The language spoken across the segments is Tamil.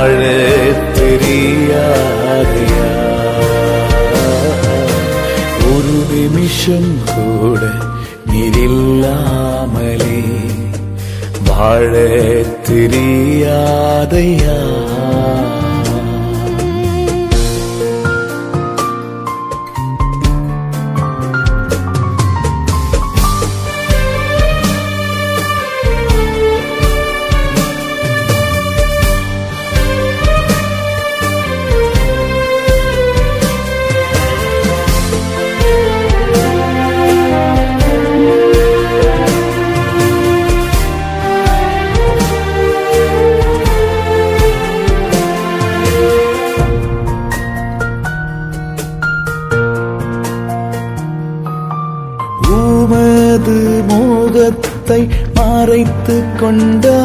வாழ தெரியாதையா. ஒரு நிமிஷம் கூட நீரில்லாமலே வாழ தெரியாதையா. மறைத்து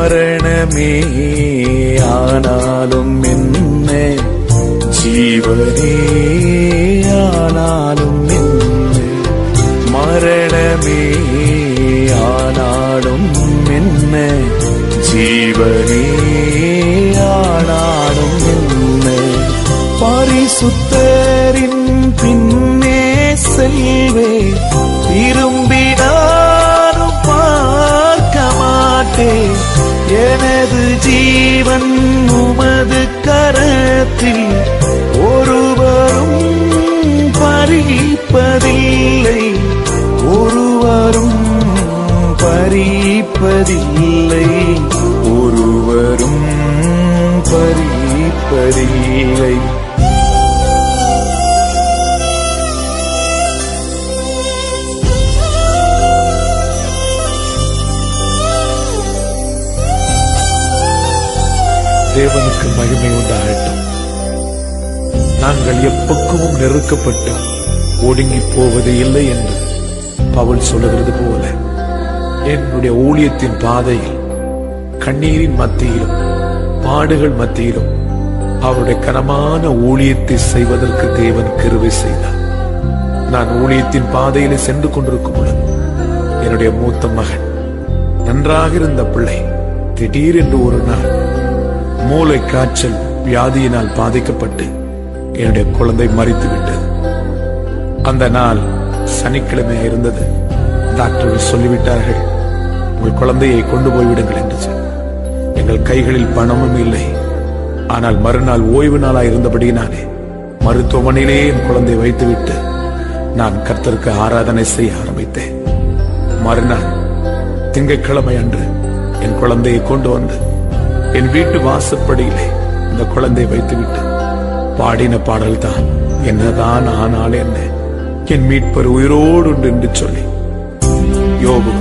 மரணமே ஆனாலும் என்ன ஜீவனே ஆனாலும் என்ன மரணமே ஆனாலும் என்ன ஜீவனே ஆனாலும் என்ன பரிசுத்தரின் பின்னே செல்வே ஜீவன் உமது கரத்தில் ஒருவரும் பறிப்பதில்லை ஒருவரும் பறிப்பதில்லை ஒருவரும் பறிப்பதில்லை தேவனுக்கு மகிமை உண்டாகட்டும். நாங்கள் எப்பக்கமும் நெருக்கப்பட்டு ஒடுங்கி போவது இல்லை என்று பவுல் சொல்லுகிறது போல என்னுடைய ஊழியத்தின் பாதையில் கண்ணீரின் மத்தியிலும் பாடுகள் மத்தியிலும் அவருடைய கனமான ஊழியத்தை செய்வதற்கு தேவன் கருவை செய்தார். நான் ஊழியத்தின் பாதையிலே சென்று கொண்டிருக்கும் பொழுது என்னுடைய மூத்த மகன் நன்றாக இருந்த பிள்ளை திடீரென்று ஒரு நாள் மூளை காய்ச்சல் வியாதியினால் பாதிக்கப்பட்டு என்னுடைய குழந்தை மறித்து விட்டது அந்த நாள் சனிக்கிழமையா இருந்தது. டாக்டர்கள் சொல்லிவிட்டார்கள் உங்கள் குழந்தையை கொண்டு போய்விடுங்கள் என்று எங்கள் கைகளில் பணமும் இல்லை. ஆனால் மறுநாள் ஓய்வு நாளா இருந்தபடியினாலே மருத்துவமனையிலே என் குழந்தையை வைத்துவிட்டு நான் கர்த்தருக்கு ஆராதனை செய்ய ஆரம்பித்தேன். மறுநாள் திங்கட்கிழமை அன்று என் குழந்தையை கொண்டு வந்து என் வீட்டு வாசப்படியிலே இந்த குழந்தை வைத்துவிட்டு பாடின பாடல் தான் என்னதான் ஆனால் என்ன என் மீட்பர் உயிரோடு உண்டு என்று சொல்லி. யோபு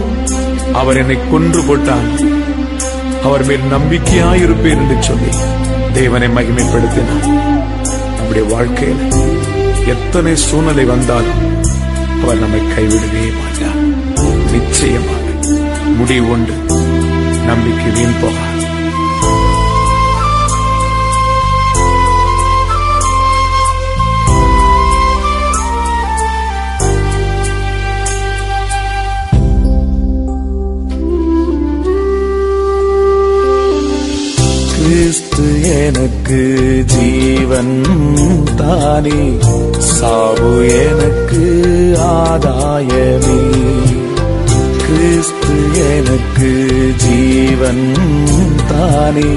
அவர் என்னை கொன்று போட்டான். அவர் மேல் நம்பிக்கையாயிருப்பேன் என்று சொல்லி தேவனை மகிமைப்படுத்தினார் நம்முடைய வாழ்க்கையில் எத்தனை சூழ்நிலை வந்தாலும் அவர் நம்மை கைவிடவே மாட்டார். நிச்சயமாக முடிவு உண்டு. நம்பிக்கை வீண் போகாது. கிறிஸ்து எனக்கு ஜீவன் தானே. சாவு எனக்கு ஆதாயமே. கிறிஸ்து எனக்கு ஜீவன் தானே.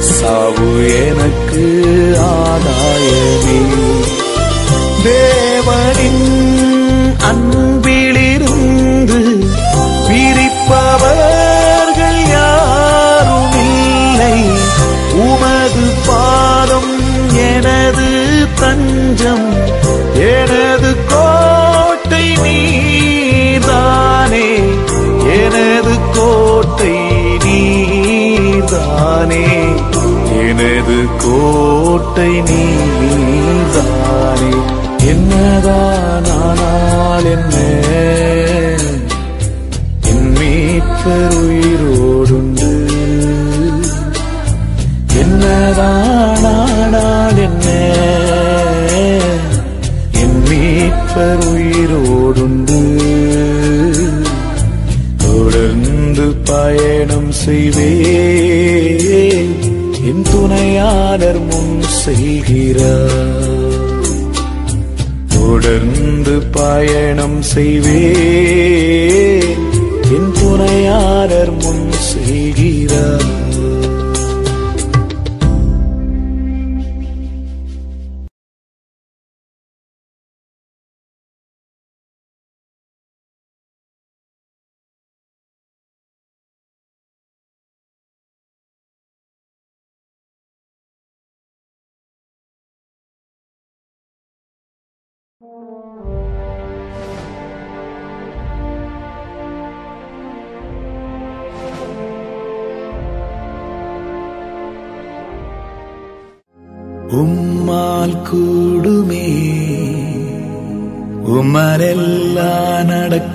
சாவு எனக்கு ஆதாயமே. தேவனின் அன்பிலிருந்து பிரிப்பவர் எனது தஞ்சம் எனது கோட்டை நீதானே எனது கோட்டை நீதானே எனது கோட்டை நீதானே என்னதான் ஆனால் என்ன கொண்டு தொடர்ந்து பயணம் செய்வேன். என் துணையாளர் முன் செய்கிறார் தொடர்ந்து பயணம் செய்வேன். என் துணையாளர் முன் செய்கிறார்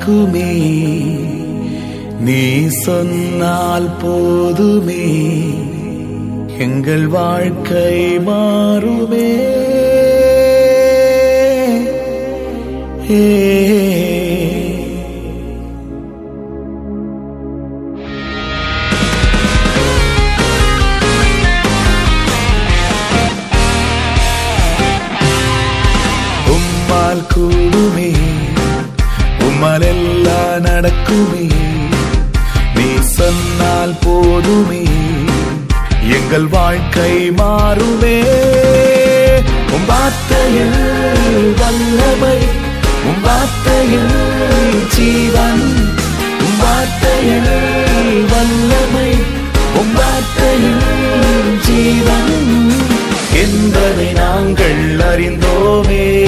நடக்குமே. நீ சொன்னால் போதுமே. எங்கள் வாழ்க்கை மாறுமே. ஏ போதுமே. நீ சொன்னால் போதுமே. எங்கள் வாழ்க்கை மாறுமே. உன் வார்த்தையில் வல்லமை உன் வார்த்தையில் ஜீவன் உன் வார்த்தையில் வல்லமை உன் வார்த்தையில் ஜீவன். என்பதை நாங்கள் அறிந்தோமே.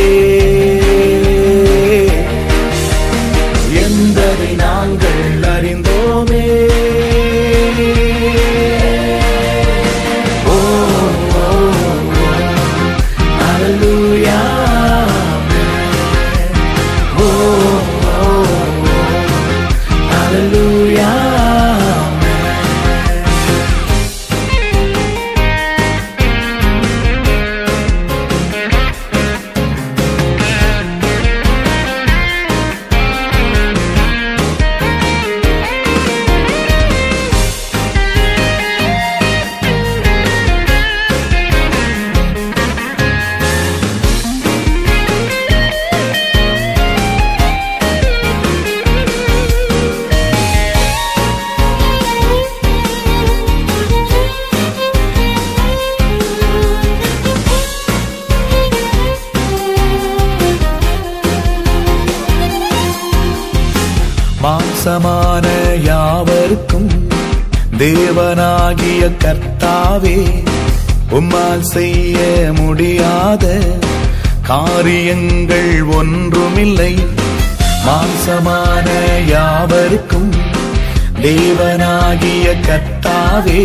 கர்த்தாவே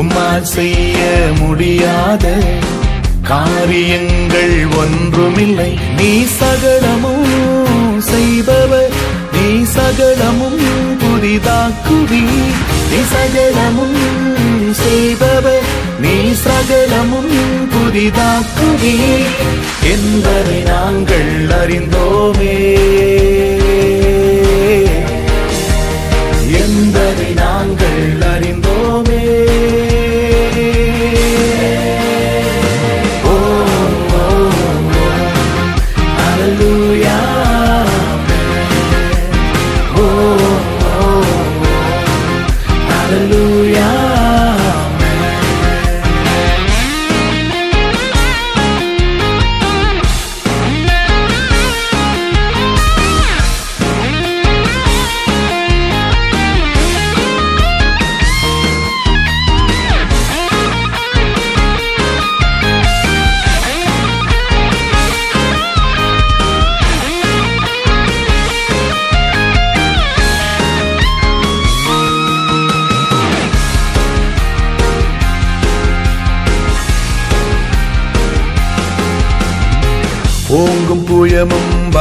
உம்மால் செய்ய முடியாத காரியங்கள் ஒன்றுமில்லை. நீ சகலமும் செய்பவர் நீ சகலமும் புதிதாக்குவி நீ சகலமும் செய்பவர் நீ சகலமும் புதிதாக்குவி என்பதை நாங்கள் அறிந்தோமே.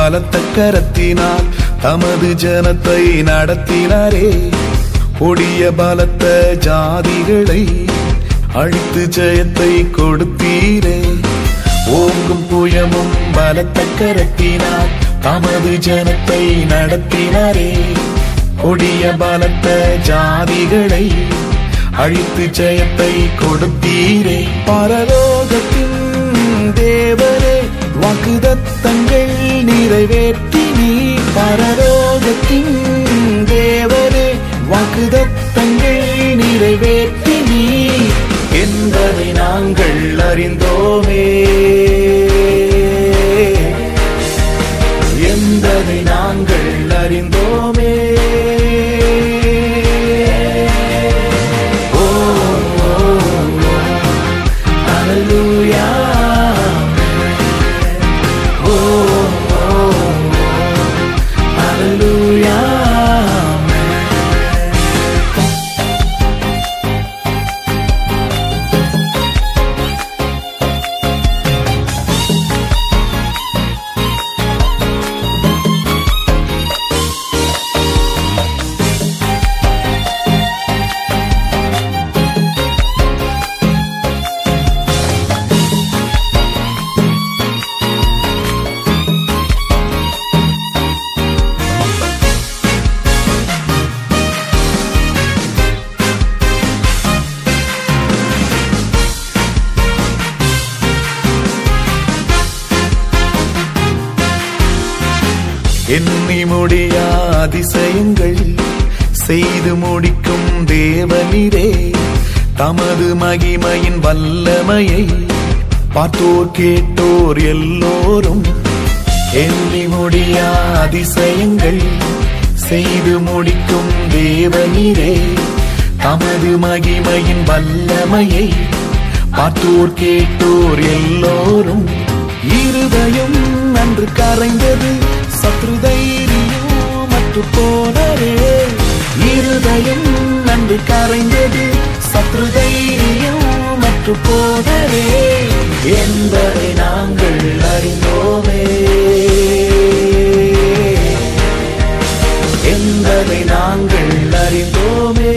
பலத்த கரத்தினால் தமது ஜனத்தை நடத்தினாரே. கொடிய பலத்த ஜாதிகளை அழித்து ஜெயத்தை கொடுத்தீரே. ஓங்கும் புயமும் பலத்த கரத்தினால் தமது ஜனத்தை நடத்தினாரே. கொடிய பலத்த ஜாதிகளை அழித்து ஜெயத்தை கொடுத்தீரே. பரலோகத்தின் தேவரே வாக்குதத்தன் நிறைவேற்றி நீ பரலோகத்தின் தேவரே வாக்குதத்தங்கள் நிறைவேற்றி நீ என்பதை நாங்கள் அறிந்தோமே. எண்ணி முடியா அதிசயங்கள் செய்து முடிக்கும் தேவனிரே தமது மகிமையின் வல்லமையை பார்த்தோர் கேட்டோர் எல்லோரும் எண்ணி முடியா அதிசயங்கள் செய்து முடிக்கும் தேவனிரே தமது மகிமையின் வல்லமையை பார்த்தோர் கேட்டோர் எல்லோரும். இருதயம் நன்று கரைந்தது சத்ரு தைரியம் மற்று போனரே இருதயம் நன்று கரைந்தது சத்ரு தைரியம் மற்று போனரே என்பதை நாங்கள் அறிந்தோமே. என்பதை நாங்கள் அறிந்தோமே.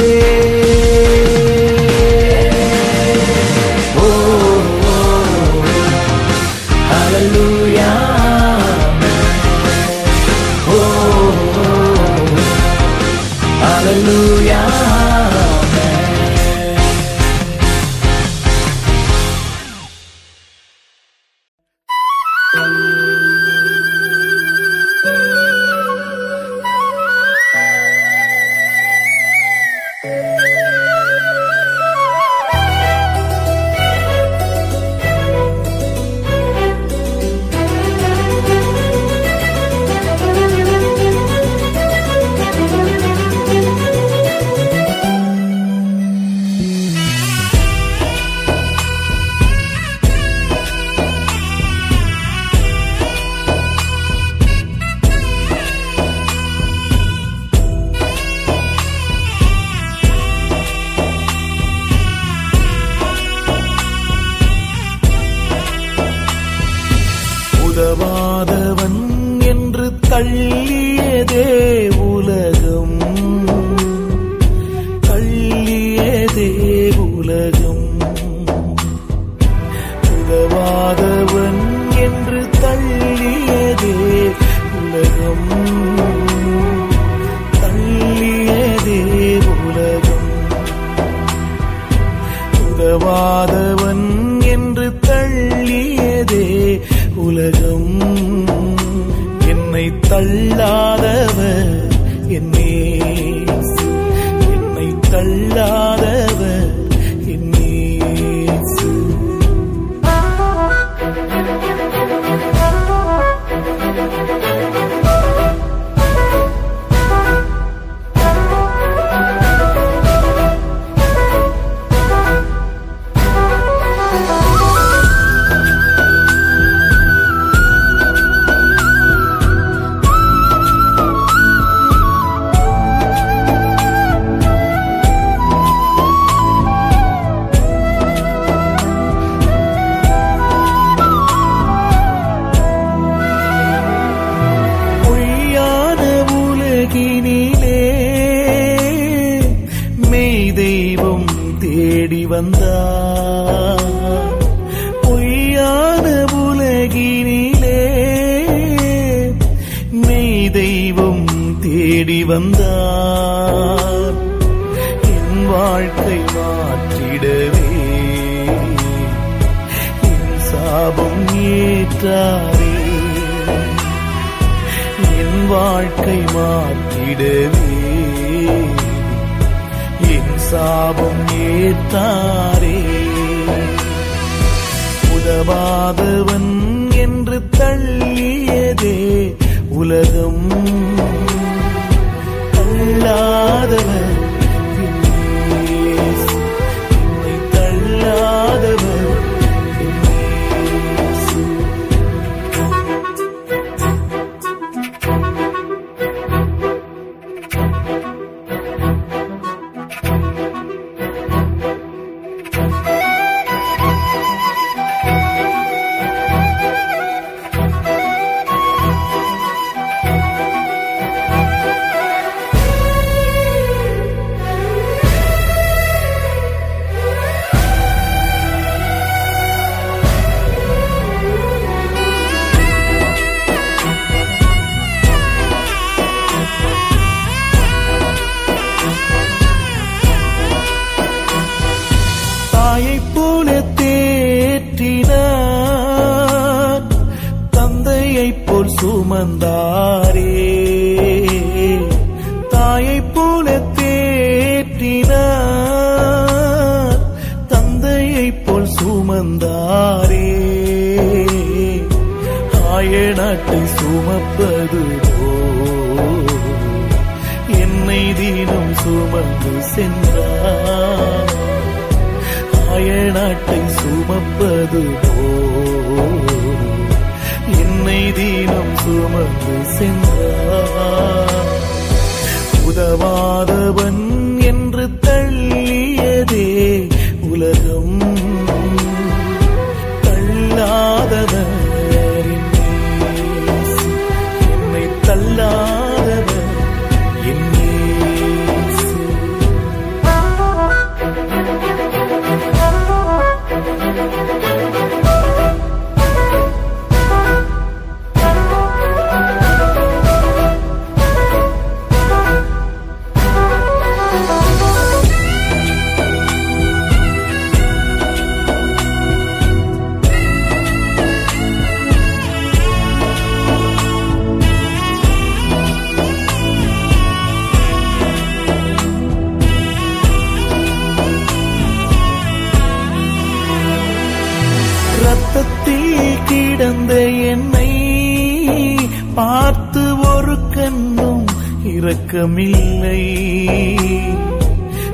இரக்கமில்லை.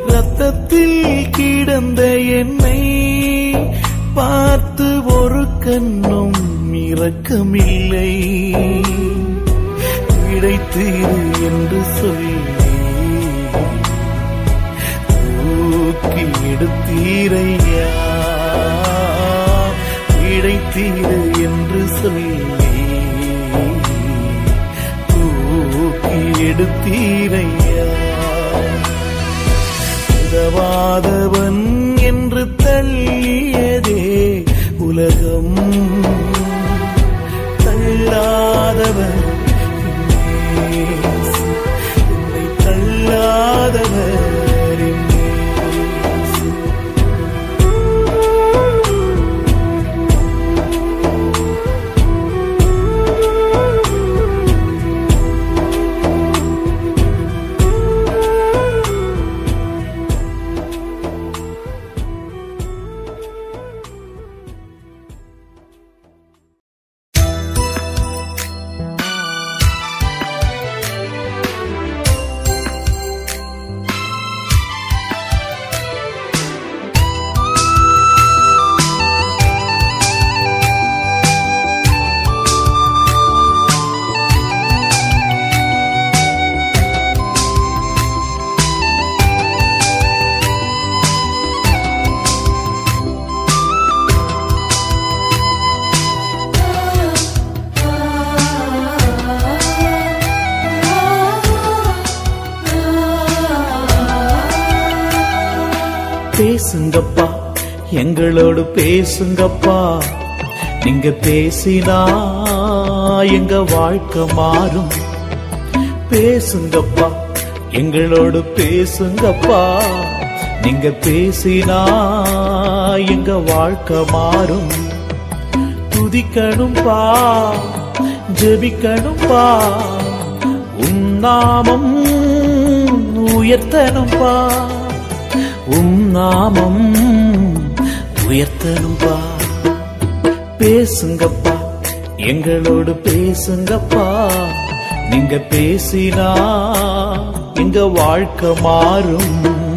ரத்தத்தில் கிடந்த என்னை பார்த்து ஒரு கண்ணும் இரக்கமில்லை. கிடைத்தீர் என்று சொல்லி தூக்கி எடுத்தீரையா? கிடைத்தீர் என்று சொல்லி எடுத்தீரையா உதவாதவன் என்று தள்ளியதே உலகம். தள்ளா பேசுங்கப்பா. எங்களோடு பேசுங்கப்பா. நீங்க பேசினா எங்க வாழ்க்கை மாறும். பேசுங்கப்பா. எங்களோடு பேசுங்கப்பா. நீங்க பேசினா எங்க வாழ்க்கை மாறும். துதிக்கணும்பா. ஜெபிக்கணும்பா. உம் நாமம் உயர்த்தணும்பா. உம் நாமம் உயர்த்தலும்பா. பேசுங்கப்பா. எங்களோடு பேசுங்கப்பா. நீங்க பேசினா எங்க வாழ்க்கை மாறும்.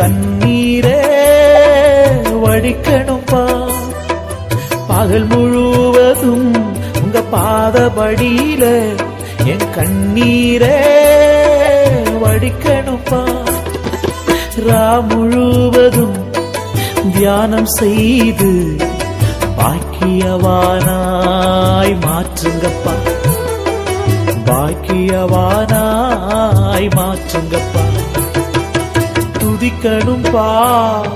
கண்ணீரே வடிக்கணும்பா. பகல் முழுவதும் உங்க பாதபடியில என் கண்ணீரே வடிக்கணும்பா. ரா முழுவதும் தியானம் செய்து பாக்கியவானாய் மாற்றுங்கப்பா. துதிக்கணும்பா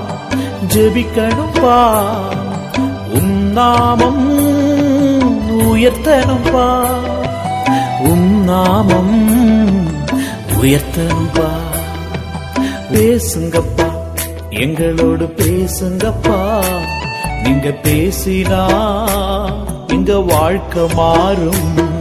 ஜெபிக்கணும்பா உன்னாமம் நாமம் உயர்த்தணும்பா. உம் நாமம் உயர்த்தணும்பா. பேசுங்கப்பா எங்களோடு பேசுங்கப்பா. நீங்க பேசினா எங்க வாழ்க்கை மாறும்.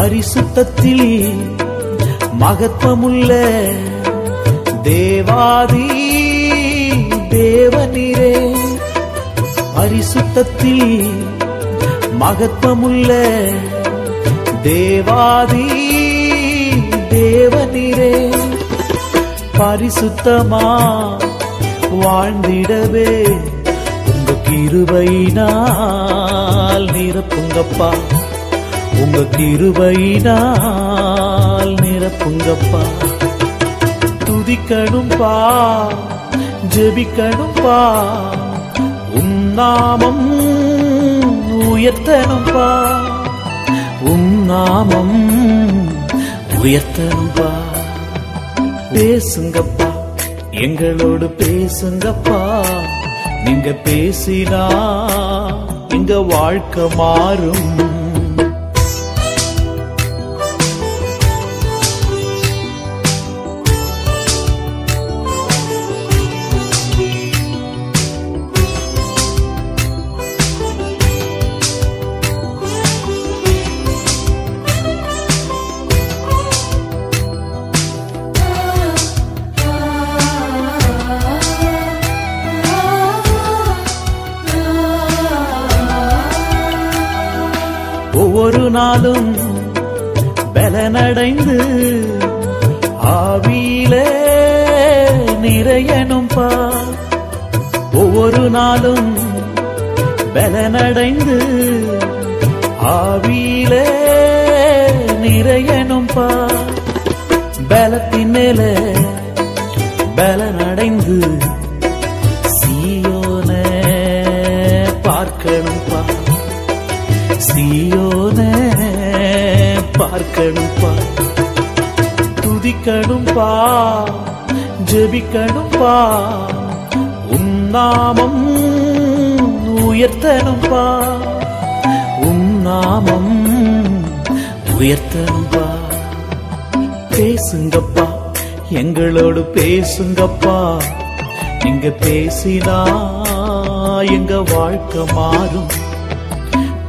பரிசுத்தத்தில் மகத்துவமுள்ள தேவாதி தேவனிரே. பரிசுத்தத்தில் மகத்துவமுள்ள தேவாதி தேவனிரே. பரிசுத்தமா வாழ்ந்திடவே உங்க கிருபையினால் நிரப்புங்கப்பா. உங்க கிருபையினால் நிரப்புங்கப்பா. துதிக்கணும்பா ஜெபிக்கணும்பா. உன்னாமம் நாமம் உன்னாமம் உயர்த்தனும்பா பேசுங்கப்பா எங்களோடு பேசுங்கப்பா. நீங்க பேசினா எங்க வாழ்க்கை மாறும். நாளும் பலனடைந்து ஆவியிலே நிறையனும் பா. ஒவ்வொரு நாளும் பலனடைந்து ஆவியிலே நிறையனும் பா. பலத்தின் மேலே பல துதிக்கணும்பா துதிக்கணும்பா ஜெபிக்கணும்பா உன்னாமம் உயர்த்தனும்பா. உன்னாமம் உயர்த்தனும்பா. பேசுங்கப்பா எங்களோடு பேசுங்கப்பா. நீங்க பேசினா எங்க வாழ்க்கை மாறும்.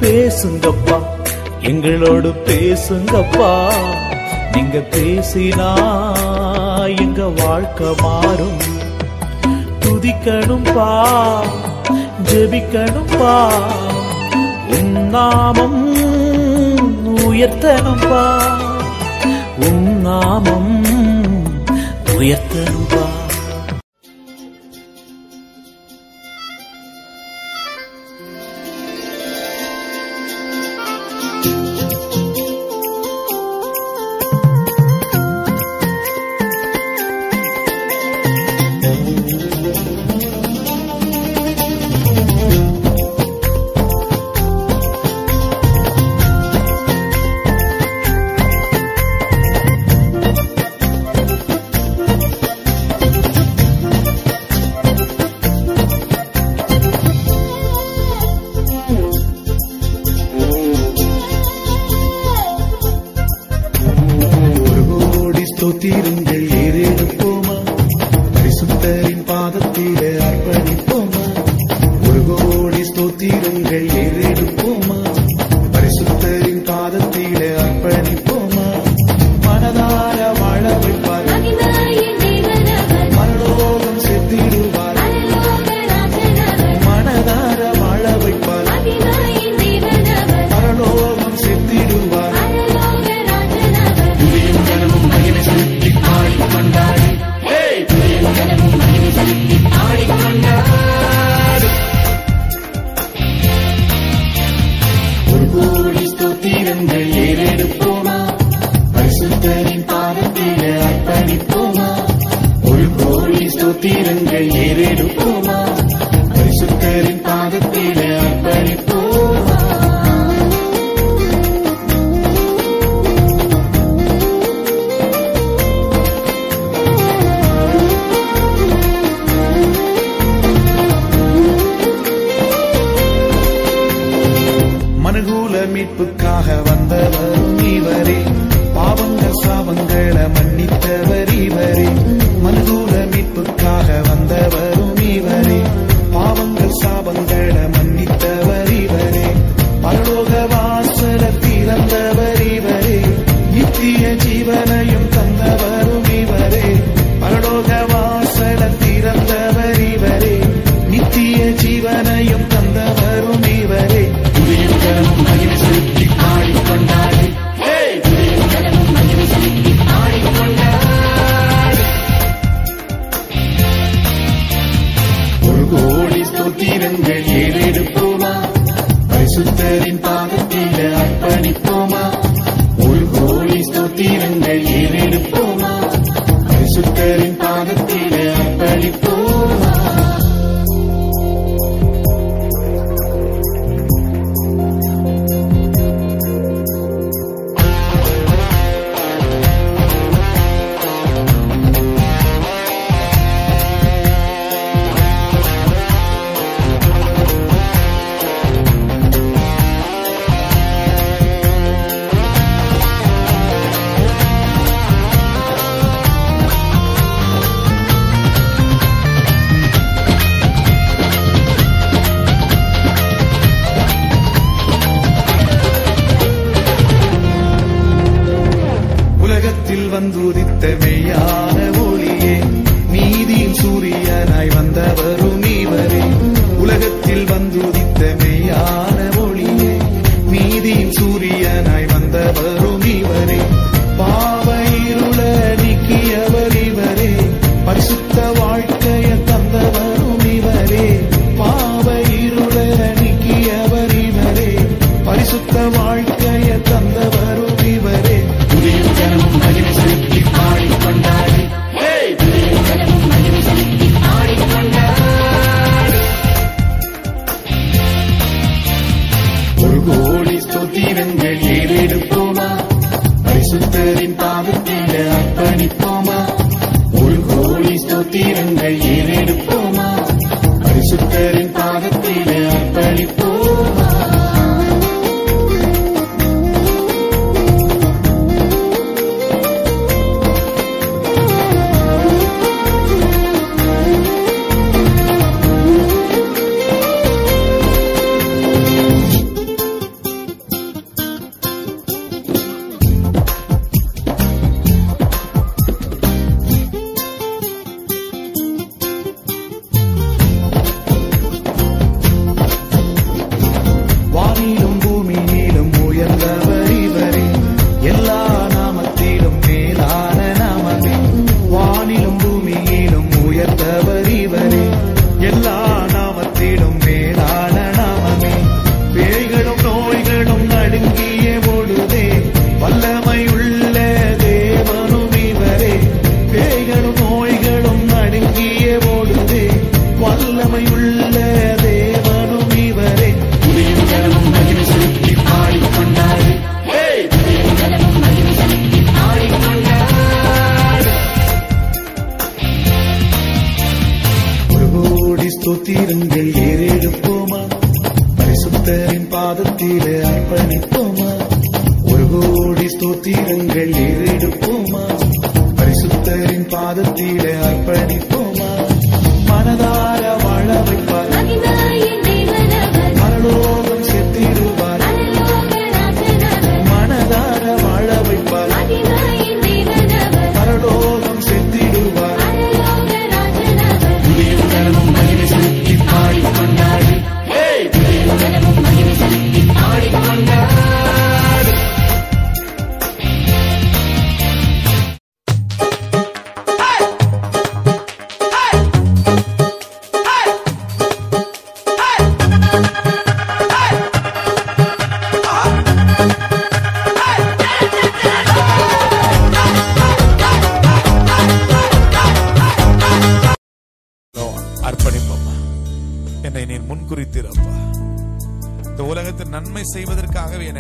பேசுங்கப்பா எங்களோடு பேசுங்கப்பா. நீங்க பேசினா எங்க வாழ்க்கை மாறும். துதிக்கணும்பா ஜெபிக்கணும்பா. உன்னாமம் உயர்த்தனும்பா உன்னாமம் உயர்த்தனும்பா ninguém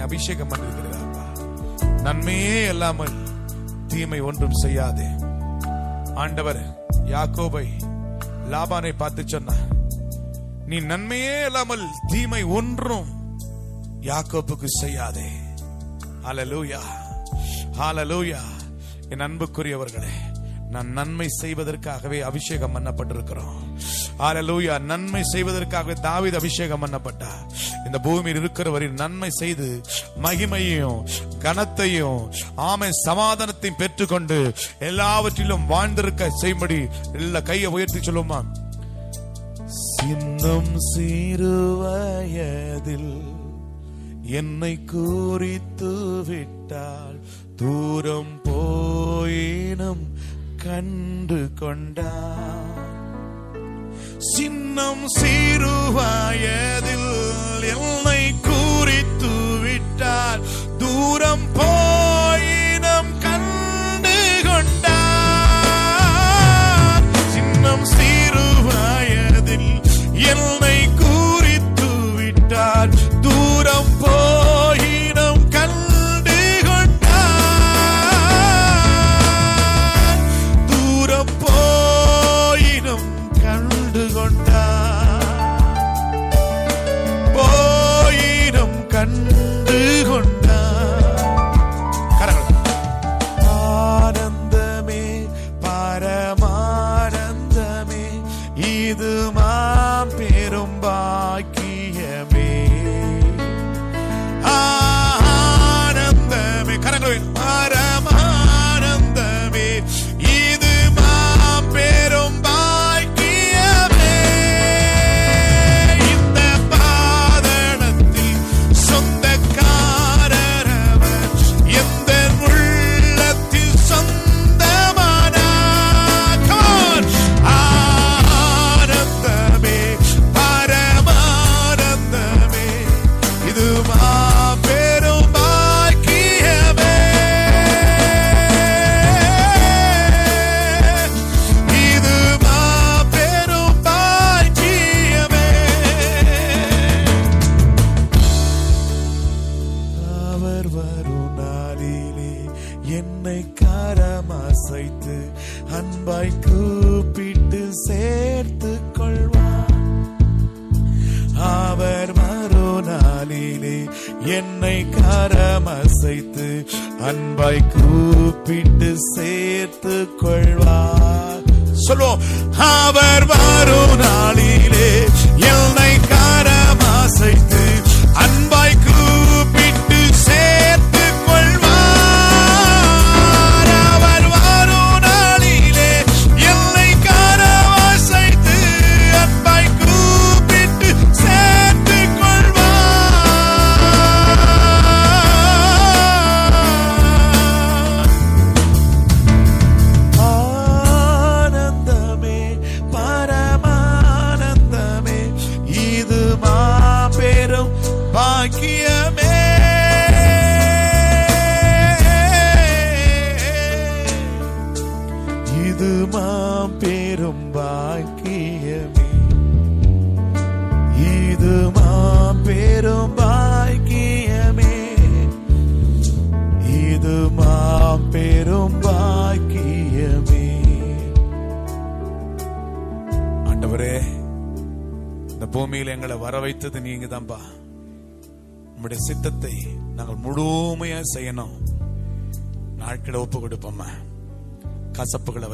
என்னை அபிஷேகம் பண்ணிருக்கிறீரப்பா நன்மையே இல்லாமல் தீமை ஒன்றும் செய்யாதே. ஆண்டவர் யாக்கோபை லாபானை பார்த்து சொன்னார் நீ நன்மையே இல்லாமல் தீமை ஒன்றும் யாக்கோப்புக்கு செய்யாதே. ஹalleluya ஹாலலூயா என் அன்புக்குரியவர்களே நான் நன்மை செய்வதற்காகவே அபிஷேகம் பண்ணப்பட்டிருக்கிறோம். ஹalleluya நன்மை செய்வதற்காகவே தாவீது அபிஷேகம் பண்ணப்பட்டார். இந்த பூமியில் இருக்கிறவரை நன்மை செய்து மகிமையும் கனத்தையும் ஆமை சமாதானத்தையும் பெற்றுக்கொண்டு எல்லாவற்றிலும் வாழ்ந்திருக்க செய்யும்படி எல்லா கையை உயர்த்தி சொல்லுமா சின்னம் சிறுவயதில் என்னை குறித்து விட்டால் தூரம் போயினும் கண்டு கொண்டான் சின்னம் சிறுவயதில் என்னை குறித்து விட்டார். தூரம் போயினம் கண்டு கொண்டார். சின்னம் சிறுவயதில் என்னை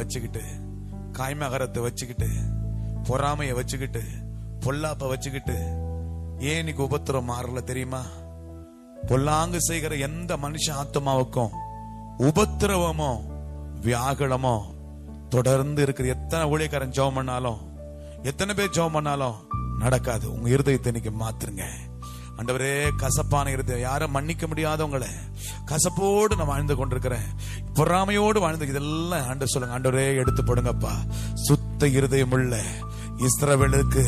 வச்சுக்கிட்டு காய்மகரத்தை வச்சுக்கிட்டு பொறாமைய வச்சுக்கிட்டு பொல்லாப்ப வச்சுக்கிட்டு ஏன் இன்னைக்கு உபத்திரம் மாறல தெரியுமா? பொல்லாங்கு செய்கிற எந்த மனுஷ ஆத்மாவுக்கும் உபத்திரவமோ வியாகுலமோ தொடர்ந்து இருக்கிற எத்தனை ஊழியக்காரன் ஜெபம் பண்ணாலும் எத்தனை பேர் ஜெபம் பண்ணாலும் நடக்காது. உங்க இருதயத்தை இன்னைக்கு மாத்துருங்க ஆண்டவரே கசப்பான இருதயம். யாரும் மன்னிக்க முடியாதவங்களை கசப்போடு நான் வாழ்ந்து கொண்டிருக்கிறேன். பொறாமையோடு வாழ்ந்து இதெல்லாம் ஆண்டு சொல்லுங்க. ஆண்டவரே எடுத்து போடுங்கப்பா. சுத்த இருதயம் உள்ள இஸ்ரவேலுக்கு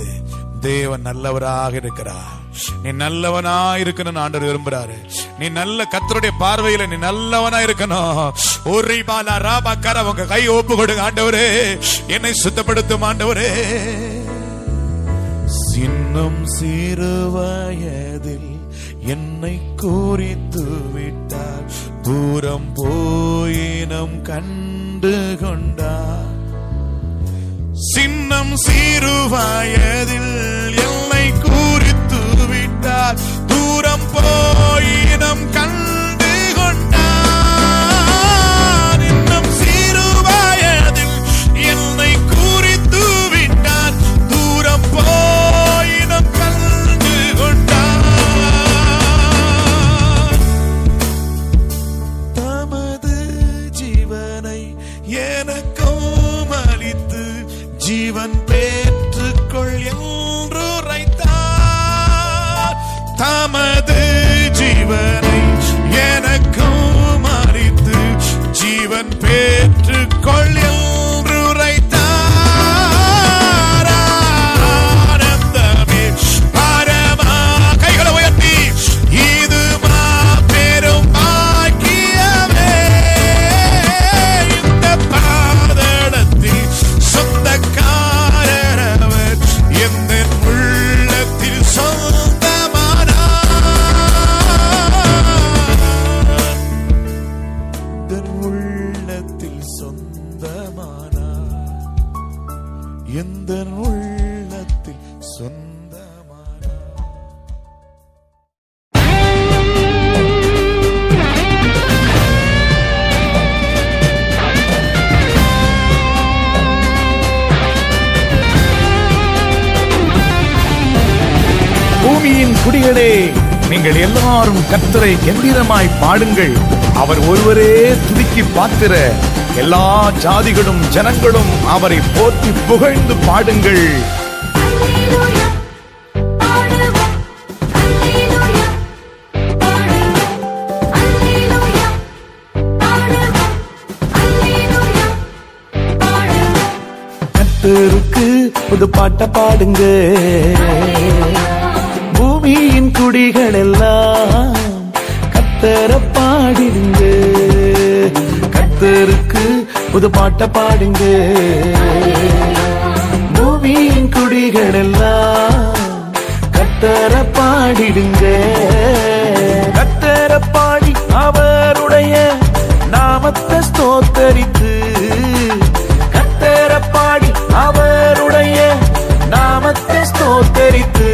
தேவன் நல்லவராக இருக்கிறார். நீ நல்லவனா இருக்கணும்னு ஆண்டவர் விரும்புறாரு. நீ நல்ல கத்தருடைய பார்வையில நீ நல்லவனா இருக்கணும் ஒரு பாலா ராபாக்கார உங்க கை ஒப்பு கொடுங்க ஆண்டவரே. என்னை சுத்தப்படுத்தும் ஆண்டவரே. இன்னும் சிறுவயதில் என்னை குறித்து விட்டார். தூரம் போயினம் கண்டு கொண்டார். சின்னம் சிறுவயதில் என்னை குறித்து விட்டார். தூரம் போயினம் கண்டு time பாடுங்கள் அவர் ஒருவரே துதிக்கு பாத்திர. எல்லா ஜாதிகளும் ஜனங்களும் அவரை போற்றி புகழ்ந்து பாடுங்கள். அல்லேலூயா. பாடுவோம் அல்லேலூயா. பாடுவோம் அல்லேலூயா பாடுவோம் அல்லேலூயா பாடுவோம் கர்த்தருக்கு புது பாட்ட பாடுங்க. பூமியின் குடிகள் எல்லாம் கத்தர பாடிடுங்க. கத்தருக்கு புது பாட்ட பாடுங்க. பூமியின் குடிகள் எல்லாம் கத்தர பாடிடுங்க. கத்தர பாடி அவருடைய நாமத்தை ஸ்தோத்தரித்து கத்தர பாடி அவருடைய நாமத்தை ஸ்தோத்தரித்து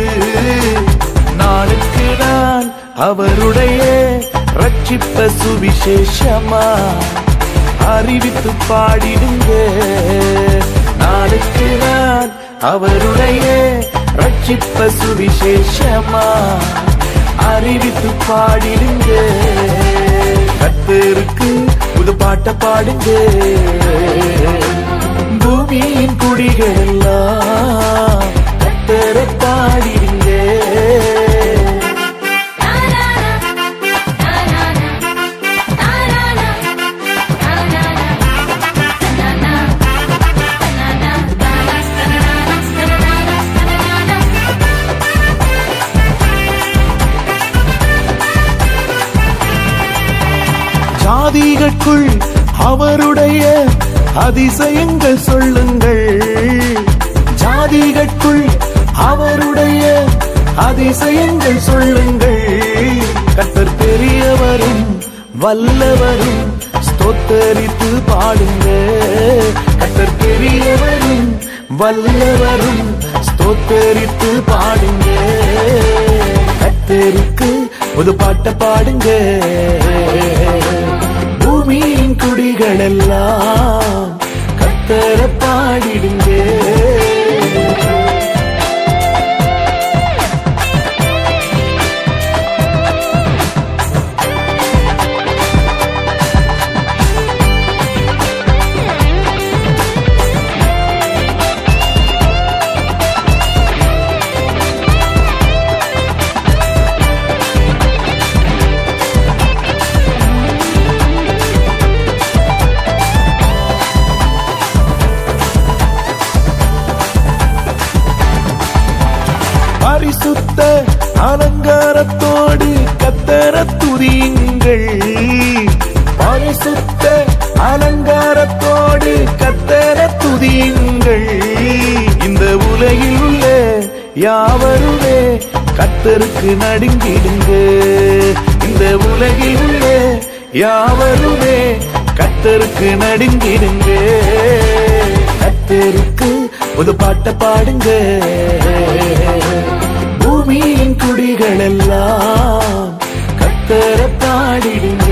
நாளுக்கு நாள் அவருடைய ரட்சிப்ப சுவிசேஷமா? அறிவித்து பாடிடுங்க. நாளுக்கு நான் அவருடைய ரட்சிப்ப சுவிசேஷமா? அறிவித்து பாடிடுங்க. கத்தருக்கு புது பாட்ட பாடுங்க. பூமியின் குடிகள் எல்லாம் கத்தரை பாடிடுங்க. ஜாதிகளுக்குள் அவருடைய அதிசயங்கள் சொல்லுங்கள். ஜாதிகளுக்குள் அவருடைய அதிசயங்கள் சொல்லுங்கள். கத்தர் பெரியவரும் வல்லவரும் ஸ்தோத்தரித்து பாடுங்க கத்தர் பெரியவரும் வல்லவரும் ஸ்தோத்தரித்து பாடுங்க கத்தருக்கு ஒரு பாட்டை பாடுங்க பூமியின் குடிகளெல்லாம் கத்தர பாடிடுங்க கத்தர பரிசுத்த அலங்காரத்தோடு கத்தர துதியுங்கள். இந்த உலகில் உள்ள யாவருமே கத்தருக்கு நடுங்கிடுங்க. இந்த உலகில் உள்ள யாவருமே கத்தருக்கு நடுங்கிடுங்க. கத்தருக்கு ஒரு பாட்ட பாடுங்க. பூமியின் குடிகள் எல்லாம் கத்தர பாடிடுங்க.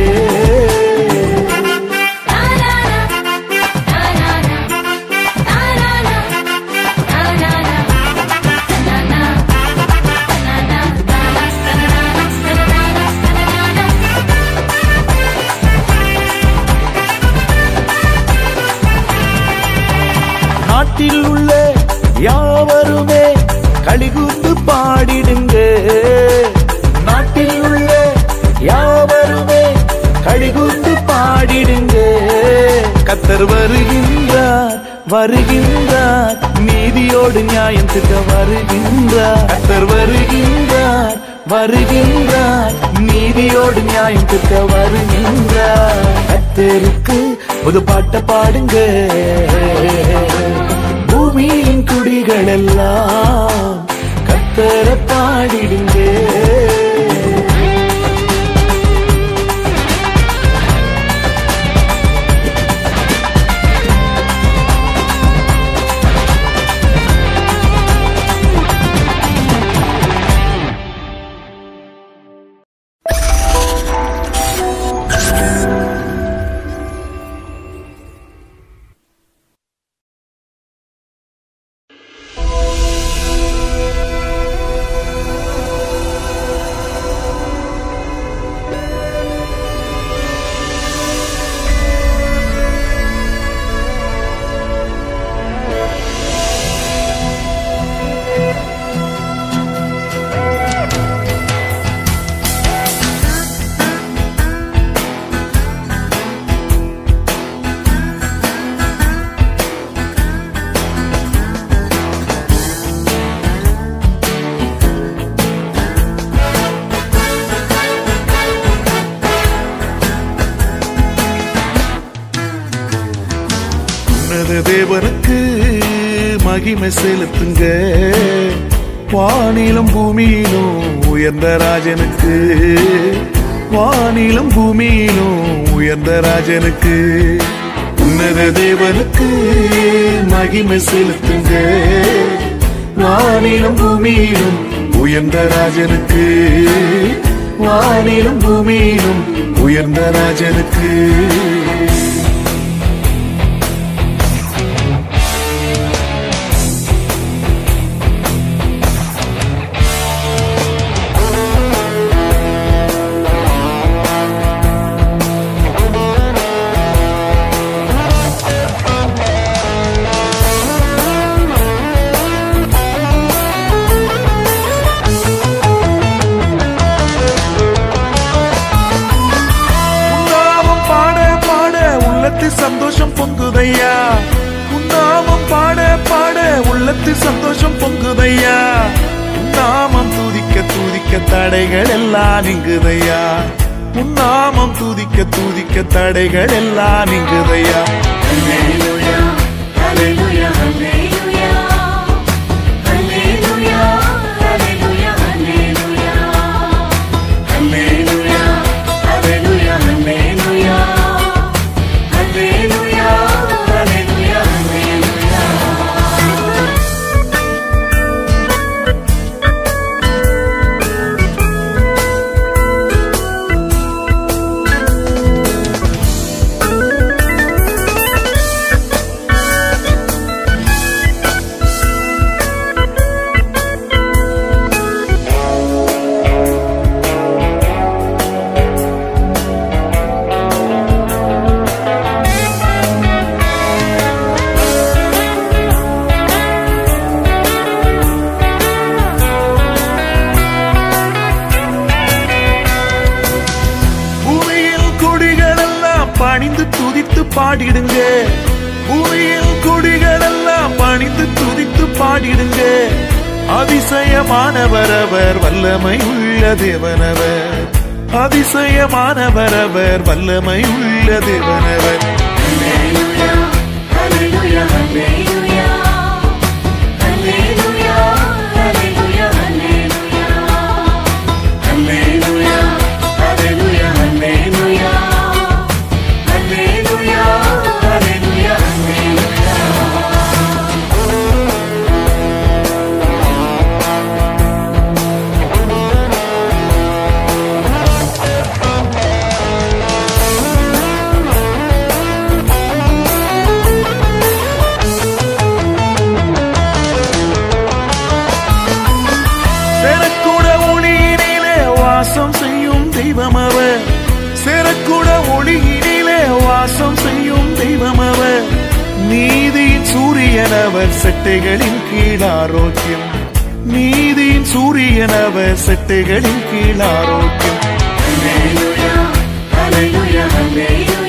நாட்டில் உள்ள யாவருமே களிகூர்ந்து பா கத்தர் வருகின்றார் வருகின்றார். நீதியோடு நியாயம் திட்ட வருகின்றார். கத்தர் வருகின்றார் வருகின்றார். நீதியோடு நியாயம் திட்ட வருகின்றார். கத்தருக்கு புது பாட்ட பாடுங்க. பூமியின் குடிகள் எல்லாம் கத்தரை பாடிடுங்க. மகிமை செலுத்துங்க. வானிலும் பூமியிலும் உயர்ந்த ராஜனுக்கு. வானிலும் பூமியிலும் உயர்ந்த ராஜனுக்கு. உன்னத தேவனுக்கு மகிமை செலுத்துங்க. வானிலும் பூமியிலும் உயர்ந்த ராஜனுக்கு. வானிலும் பூமியிலும் உயர்ந்த ராஜனுக்கு. தடைகள் எல்லாம் நீங்குதையா? உன்னாமம் துதிக்க துதிக்க தடைகள் எல்லாம் நீங்குதையா? பணிந்து துதித்து பாடிடுங்க. பூமியில் குடிகள் எல்லாம் பணிந்து துதித்து பாடிடுங்க. அதிசயமானவர் அவர் வல்லமை உள்ள தேவனவர். அதிசயமானவர் அவர் வல்லமை உள்ள தேவனவர் சூரியனவர் செட்டைகளின் கீழ் ஆரோக்கியம் நீதியின் சூரியனவர் செட்டைகளின் கீழ் ஆரோக்கியம் Hallelujah, hallelujah, hallelujah.